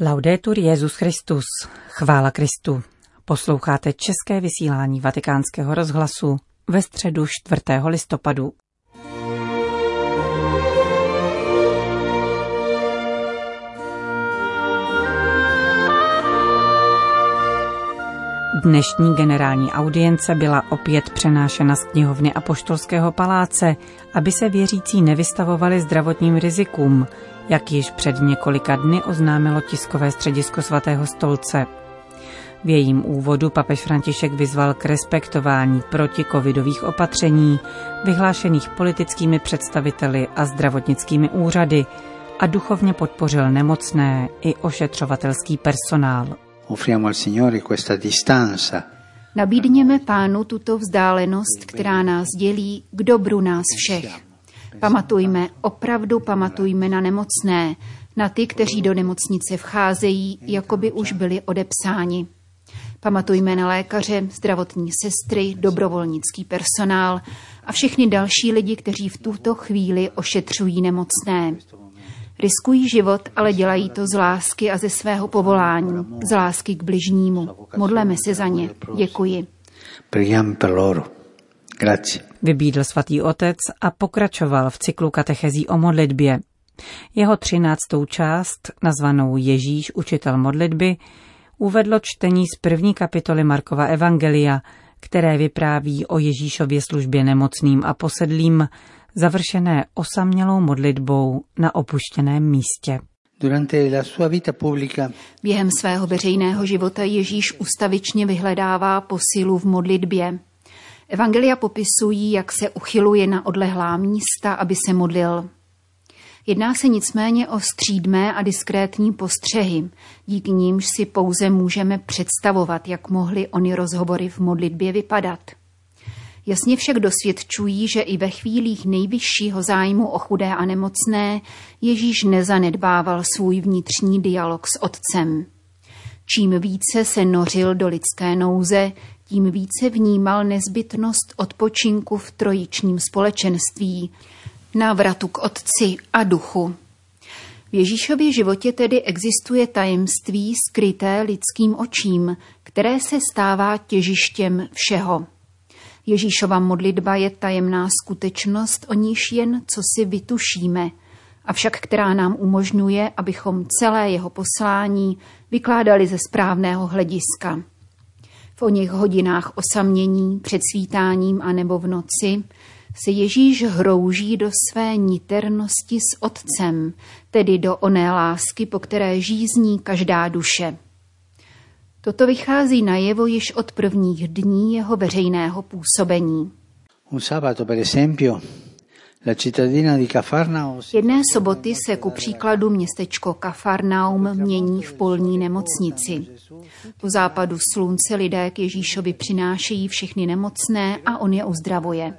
Laudetur Jezus Christus, chvála Kristu. Posloucháte české vysílání Vatikánského rozhlasu ve středu 4. listopadu. Dnešní generální audience byla opět přenášena z knihovny Apoštolského paláce, aby se věřící nevystavovali zdravotním rizikům, jak již před několika dny oznámilo tiskové středisko svatého stolce. V jejím úvodu papež František vyzval k respektování protikovidových opatření, vyhlášených politickými představiteli a zdravotnickými úřady a duchovně podpořil nemocné i ošetřovatelský personál. Nabídněme pánu tuto vzdálenost, která nás dělí k dobru nás všech. Pamatujme, opravdu pamatujme na nemocné, na ty, kteří do nemocnice vcházejí, jako by už byli odepsáni. Pamatujme na lékaře, zdravotní sestry, dobrovolnický personál a všechny další lidi, kteří v tuto chvíli ošetřují nemocné. Riskují život, ale dělají to z lásky a ze svého povolání, z lásky k bližnímu. Modleme se za ně. Děkuji. Preghiamo per loro. Grazie. Vybídl svatý otec a pokračoval v cyklu katechezí o modlitbě. Jeho třináctou část, nazvanou Ježíš, učitel modlitby, uvedlo čtení z první kapitoly Markova Evangelia, které vypráví o Ježíšově službě nemocným a posedlým, završené osamělou modlitbou na opuštěném místě. Během svého veřejného života Ježíš ustavičně vyhledává posilu v modlitbě. Evangelia popisují, jak se uchyluje na odlehlá místa, aby se modlil. Jedná se nicméně o střídmé a diskrétní postřehy, díky nímž si pouze můžeme představovat, jak mohly ony rozhovory v modlitbě vypadat. Jasně však dosvědčují, že i ve chvílích nejvyššího zájmu o chudé a nemocné Ježíš nezanedbával svůj vnitřní dialog s Otcem. Čím více se nořil do lidské nouze, tím více vnímal nezbytnost odpočinku v trojičním společenství, návratu k Otci a Duchu. V Ježíšově životě tedy existuje tajemství skryté lidským očím, které se stává těžištěm všeho. Ježíšova modlitba je tajemná skutečnost, o níž jen co si vytušíme, avšak která nám umožňuje, abychom celé jeho poslání vykládali ze správného hlediska. V o něch hodinách osamění, před svítáním a nebo v noci se Ježíš hrouží do své niternosti s Otcem, tedy do oné lásky, po které žízní každá duše. Toto vychází najevo již od prvních dní jeho veřejného působení. Un sabato, per esempio, Jedné soboty se ku příkladu městečko Kafarnaum mění v polní nemocnici. Po západu slunce lidé k Ježíšovi přinášejí všechny nemocné a on je uzdravuje.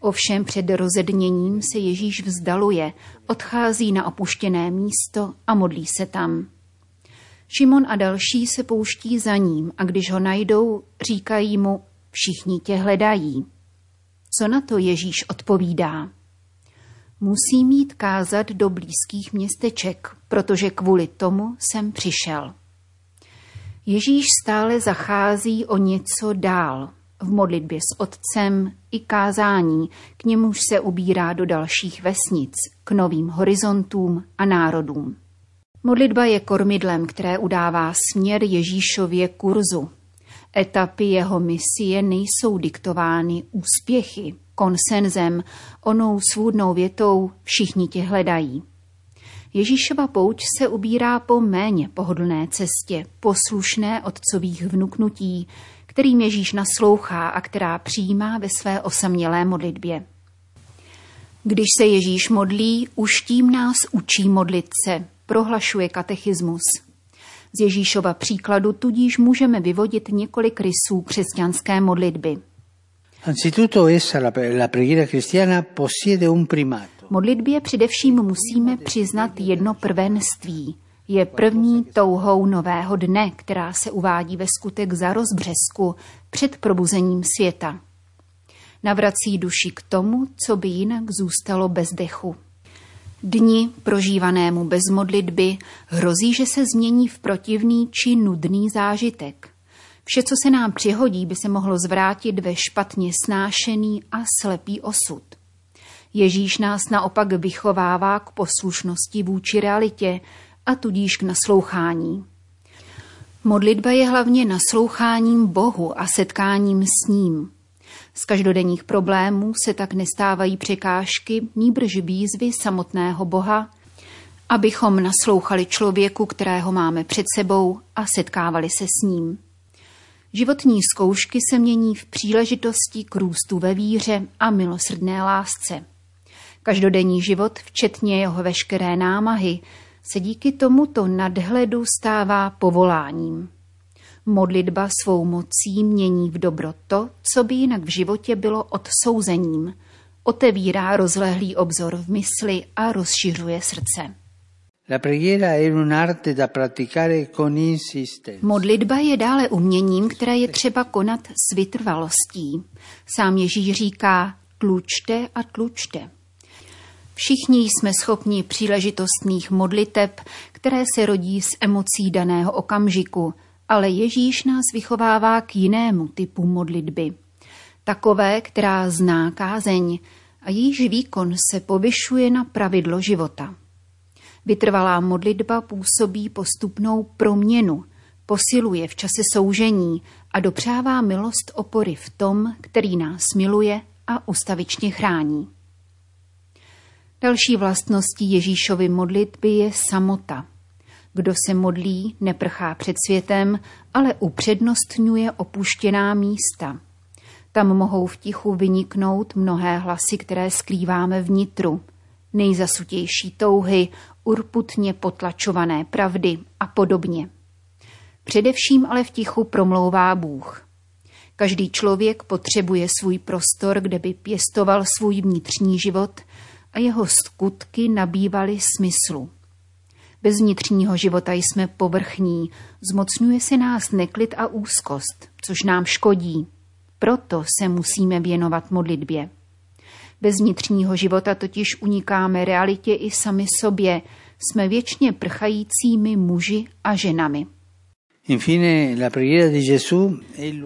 Ovšem před rozedněním se Ježíš vzdaluje, odchází na opuštěné místo a modlí se tam. Šimon a další se pouští za ním a když ho najdou, říkají mu, všichni tě hledají. Co na to Ježíš odpovídá? Musí mít kázat do blízkých městeček, protože kvůli tomu jsem přišel. Ježíš stále zachází o něco dál. V modlitbě s otcem i kázání, k němuž se ubírá do dalších vesnic, k novým horizontům a národům. Modlitba je kormidlem, které udává směr Ježíšově kurzu, Etapy jeho misie nejsou diktovány úspěchy, konsenzem, onou svůdnou větou všichni tě hledají. Ježíšova pouč se ubírá po méně pohodlné cestě, poslušné otcových vnuknutí, kterým Ježíš naslouchá a která přijímá ve své osamělé modlitbě. Když se Ježíš modlí, už tím nás učí modlit se, prohlašuje katechismus. Z Ježíšova příkladu tudíž můžeme vyvodit několik rysů křesťanské modlitby. Modlitbě především musíme přiznat jedno prvenství. Je první touhou nového dne, která se uvádí ve skutek za rozbřesku před probuzením světa. Navrací duši k tomu, co by jinak zůstalo bez dechu. Dni prožívanému bez modlitby hrozí, že se změní v protivný či nudný zážitek. Vše, co se nám přihodí, by se mohlo zvrátit ve špatně snášený a slepý osud. Ježíš nás naopak vychovává k poslušnosti vůči realitě a tudíž k naslouchání. Modlitba je hlavně nasloucháním Bohu a setkáním s ním. Z každodenních problémů se tak nestávají překážky, nýbrž výzvy samotného Boha, abychom naslouchali člověku, kterého máme před sebou a setkávali se s ním. Životní zkoušky se mění v příležitosti k růstu ve víře a milosrdné lásce. Každodenní život, včetně jeho veškeré námahy, se díky tomuto nadhledu stává povoláním. Modlitba svou mocí mění v dobro to, co by jinak v životě bylo odsouzením. Otevírá rozlehlý obzor v mysli a rozšiřuje srdce. Modlitba je dále uměním, které je třeba konat s vytrvalostí. Sám Ježíš říká, tlučte a tlučte. Všichni jsme schopni příležitostných modliteb, které se rodí z emocí daného okamžiku, ale Ježíš nás vychovává k jinému typu modlitby. Takové, která zná kázeň a jejíž výkon se povyšuje na pravidlo života. Vytrvalá modlitba působí postupnou proměnu, posiluje v čase soužení a dopřává milost opory v tom, který nás miluje a ustavičně chrání. Další vlastností Ježíšovy modlitby je samota. Kdo se modlí, neprchá před světem, ale upřednostňuje opuštěná místa. Tam mohou v tichu vyniknout mnohé hlasy, které skrýváme vnitru. Nejzasutější touhy, urputně potlačované pravdy a podobně. Především ale v tichu promlouvá Bůh. Každý člověk potřebuje svůj prostor, kde by pěstoval svůj vnitřní život a jeho skutky nabývaly smyslu. Bez vnitřního života jsme povrchní, zmocňuje se nás neklid a úzkost, což nám škodí. Proto se musíme věnovat modlitbě. Bez vnitřního života totiž unikáme realitě i sami sobě, jsme věčně prchajícími muži a ženami.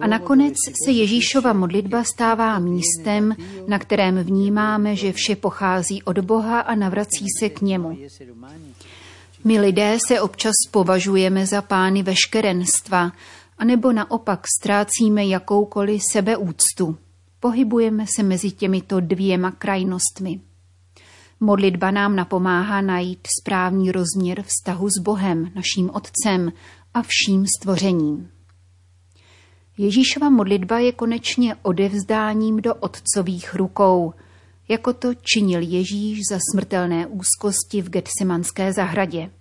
A nakonec se Ježíšova modlitba stává místem, na kterém vnímáme, že vše pochází od Boha a navrací se k němu. My lidé se občas považujeme za pány veškerenstva, anebo naopak ztrácíme jakoukoliv sebeúctu. Pohybujeme se mezi těmito dvěma krajnostmi. Modlitba nám napomáhá najít správný rozměr vztahu s Bohem, naším Otcem a vším stvořením. Ježíšova modlitba je konečně odevzdáním do otcových rukou, jako to činil Ježíš za smrtelné úzkosti v Getsemanské zahradě.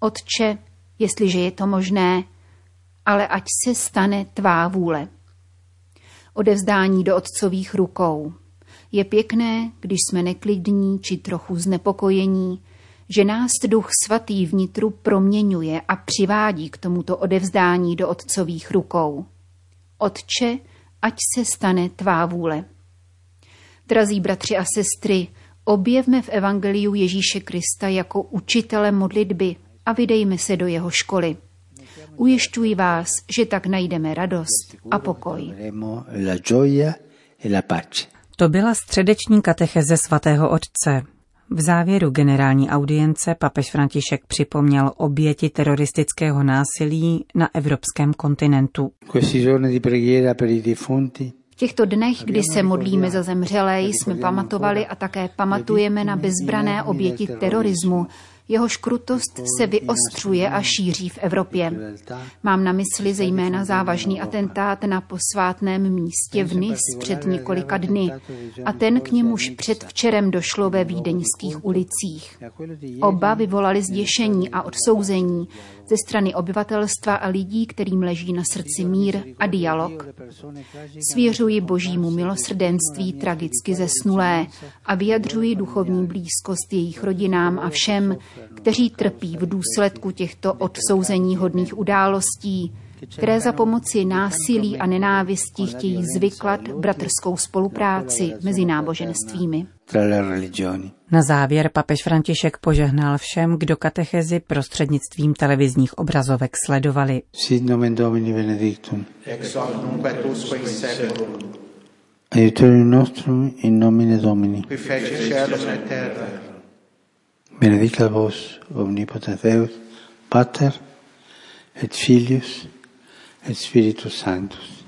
Otče, jestliže je to možné, ale ať se stane tvá vůle. Odevzdání do otcových rukou. Je pěkné, když jsme neklidní či trochu znepokojení, že nás duch svatý vnitru proměňuje a přivádí k tomuto odevzdání do otcových rukou. Otče, ať se stane tvá vůle. Drazí bratři a sestry, objevme v Evangeliu Ježíše Krista jako učitele modlitby a vydejme se do jeho školy. Ujišťuji vás, že tak najdeme radost a pokoj. To byla středeční katecheze svatého otce. V závěru generální audience papež František připomněl oběti teroristického násilí na evropském kontinentu. V těchto dnech, kdy se modlíme za zemřelé, jsme pamatovali a také pamatujeme na bezbrané oběti terorismu, Jehož krutost se vyostřuje a šíří v Evropě. Mám na mysli zejména závažný atentát na posvátném místě v Nis před několika dny a ten k němuž předvčerem došlo ve vídeňských ulicích. Oba vyvolali zděšení a odsouzení ze strany obyvatelstva a lidí, kterým leží na srdci mír a dialog. Svěřuji božímu milosrdenství tragicky zesnulé a vyjadřuji duchovní blízkost jejich rodinám a všem, kteří trpí v důsledku těchto odsouzení hodných událostí, které za pomoci násilí a nenávisti chtějí zvyklat bratrskou spolupráci mezi náboženstvími. Na závěr papež František požehnal všem, kdo katechezi prostřednictvím televizních obrazovek sledovali. Sit nomen Domini benedictum. Ex hoc nunc et usque in seculum. Aiutorium nostrum in nomine Domini. Qui fece caelum et terra. Benedicat vos omnipotens Deus, Pater et Filius et Spiritus Sanctus.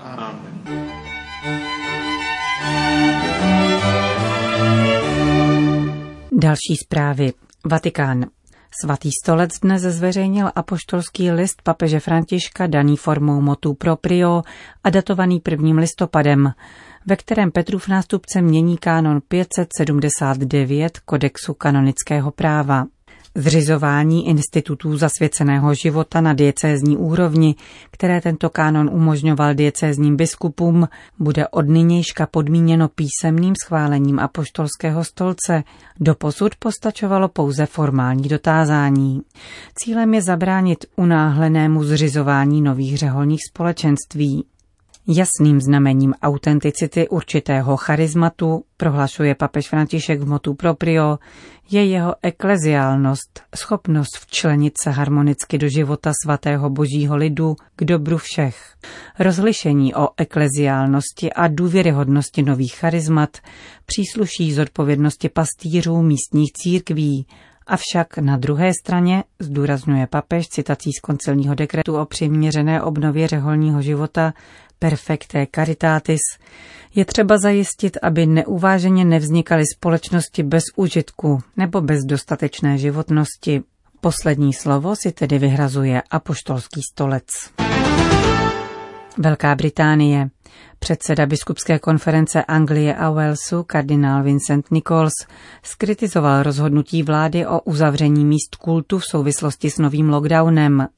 Amen. Další zprávy. Vatikán. Svatý stolec dnes zveřejnil apoštolský list papeže Františka daný formou motu proprio a datovaný 1. listopadem, ve kterém Petrův nástupce mění kánon 579 kodexu kanonického práva. Zřizování institutů zasvěceného života na diecézní úrovni, které tento kánon umožňoval diecézním biskupům, bude od nynějška podmíněno písemným schválením apoštolského stolce. Doposud postačovalo pouze formální dotázání. Cílem je zabránit unáhlenému zřizování nových řeholních společenství. Jasným znamením autenticity určitého charizmatu, prohlašuje papež František v motu proprio, je jeho ekleziálnost, schopnost včlenit se harmonicky do života svatého božího lidu k dobru všech. Rozlišení o ekleziálnosti a důvěryhodnosti nových charizmat přísluší zodpovědnosti pastýřů místních církví, Avšak na druhé straně, zdůrazňuje papež citací z koncilního dekretu o přiměřené obnově řeholního života, perfecte caritatis, je třeba zajistit, aby neuváženě nevznikaly společnosti bez užitku nebo bez dostatečné životnosti. Poslední slovo si tedy vyhrazuje apoštolský stolec. Velká Británie. Předseda biskupské konference Anglie a Walesu, kardinál Vincent Nichols, skritizoval rozhodnutí vlády o uzavření míst kultu v souvislosti s novým lockdownem.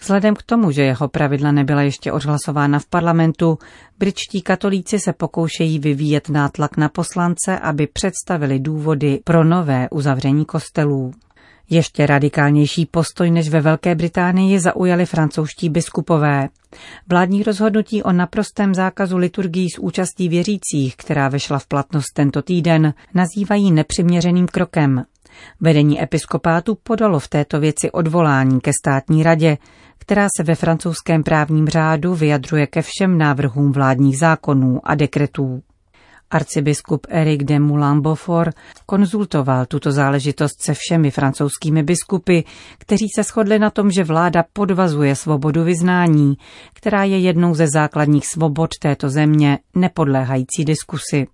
Vzhledem k tomu, že jeho pravidla nebyla ještě odhlasována v parlamentu, britští katolíci se pokoušejí vyvíjet nátlak na poslance, aby představili důvody pro nové uzavření kostelů. Ještě radikálnější postoj než ve Velké Británii zaujali francouzští biskupové. Vládní rozhodnutí o naprostém zákazu liturgií s účastí věřících, která vešla v platnost tento týden, nazývají nepřiměřeným krokem. Vedení episkopátu podalo v této věci odvolání ke státní radě, která se ve francouzském právním řádu vyjadřuje ke všem návrhům vládních zákonů a dekretů. Arcibiskup Eric de Moulin-Beaufort konzultoval tuto záležitost se všemi francouzskými biskupy, kteří se shodli na tom, že vláda podvazuje svobodu vyznání, která je jednou ze základních svobod této země, nepodléhající diskusi.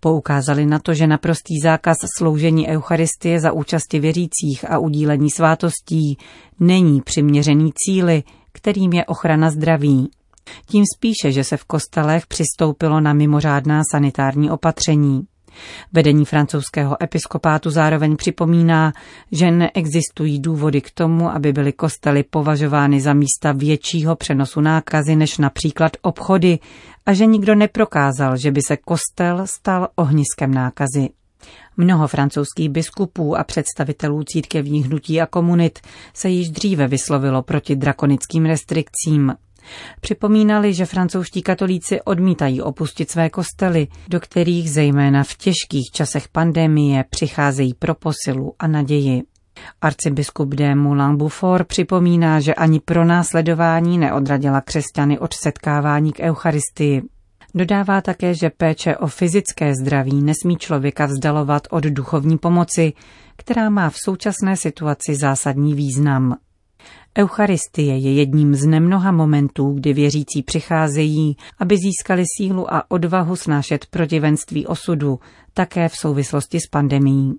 Poukázali na to, že naprostý zákaz sloužení Eucharistie za účasti věřících a udílení svátostí není přiměřený cíli, kterým je ochrana zdraví. Tím spíše, že se v kostelech přistoupilo na mimořádná sanitární opatření. Vedení francouzského episkopátu zároveň připomíná, že neexistují důvody k tomu, aby byly kostely považovány za místa většího přenosu nákazy než například obchody a že nikdo neprokázal, že by se kostel stal ohniskem nákazy. Mnoho francouzských biskupů a představitelů církevních hnutí a komunit se již dříve vyslovilo proti drakonickým restrikcím. Připomínali, že francouzští katolíci odmítají opustit své kostely, do kterých zejména v těžkých časech pandemie přicházejí pro posilu a naději. Arcibiskup de Moulin Beaufort připomíná, že ani pro následování neodradila křesťany od setkávání k Eucharistii. Dodává také, že péče o fyzické zdraví nesmí člověka vzdalovat od duchovní pomoci, která má v současné situaci zásadní význam. Eucharistie je jedním z nemnoha momentů, kdy věřící přicházejí, aby získali sílu a odvahu snášet protivenství osudu, také v souvislosti s pandemí,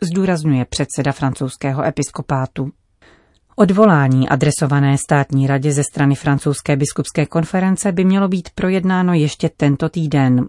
zdůrazňuje předseda francouzského episkopátu. Odvolání adresované státní radě ze strany francouzské biskupské konference by mělo být projednáno ještě tento týden.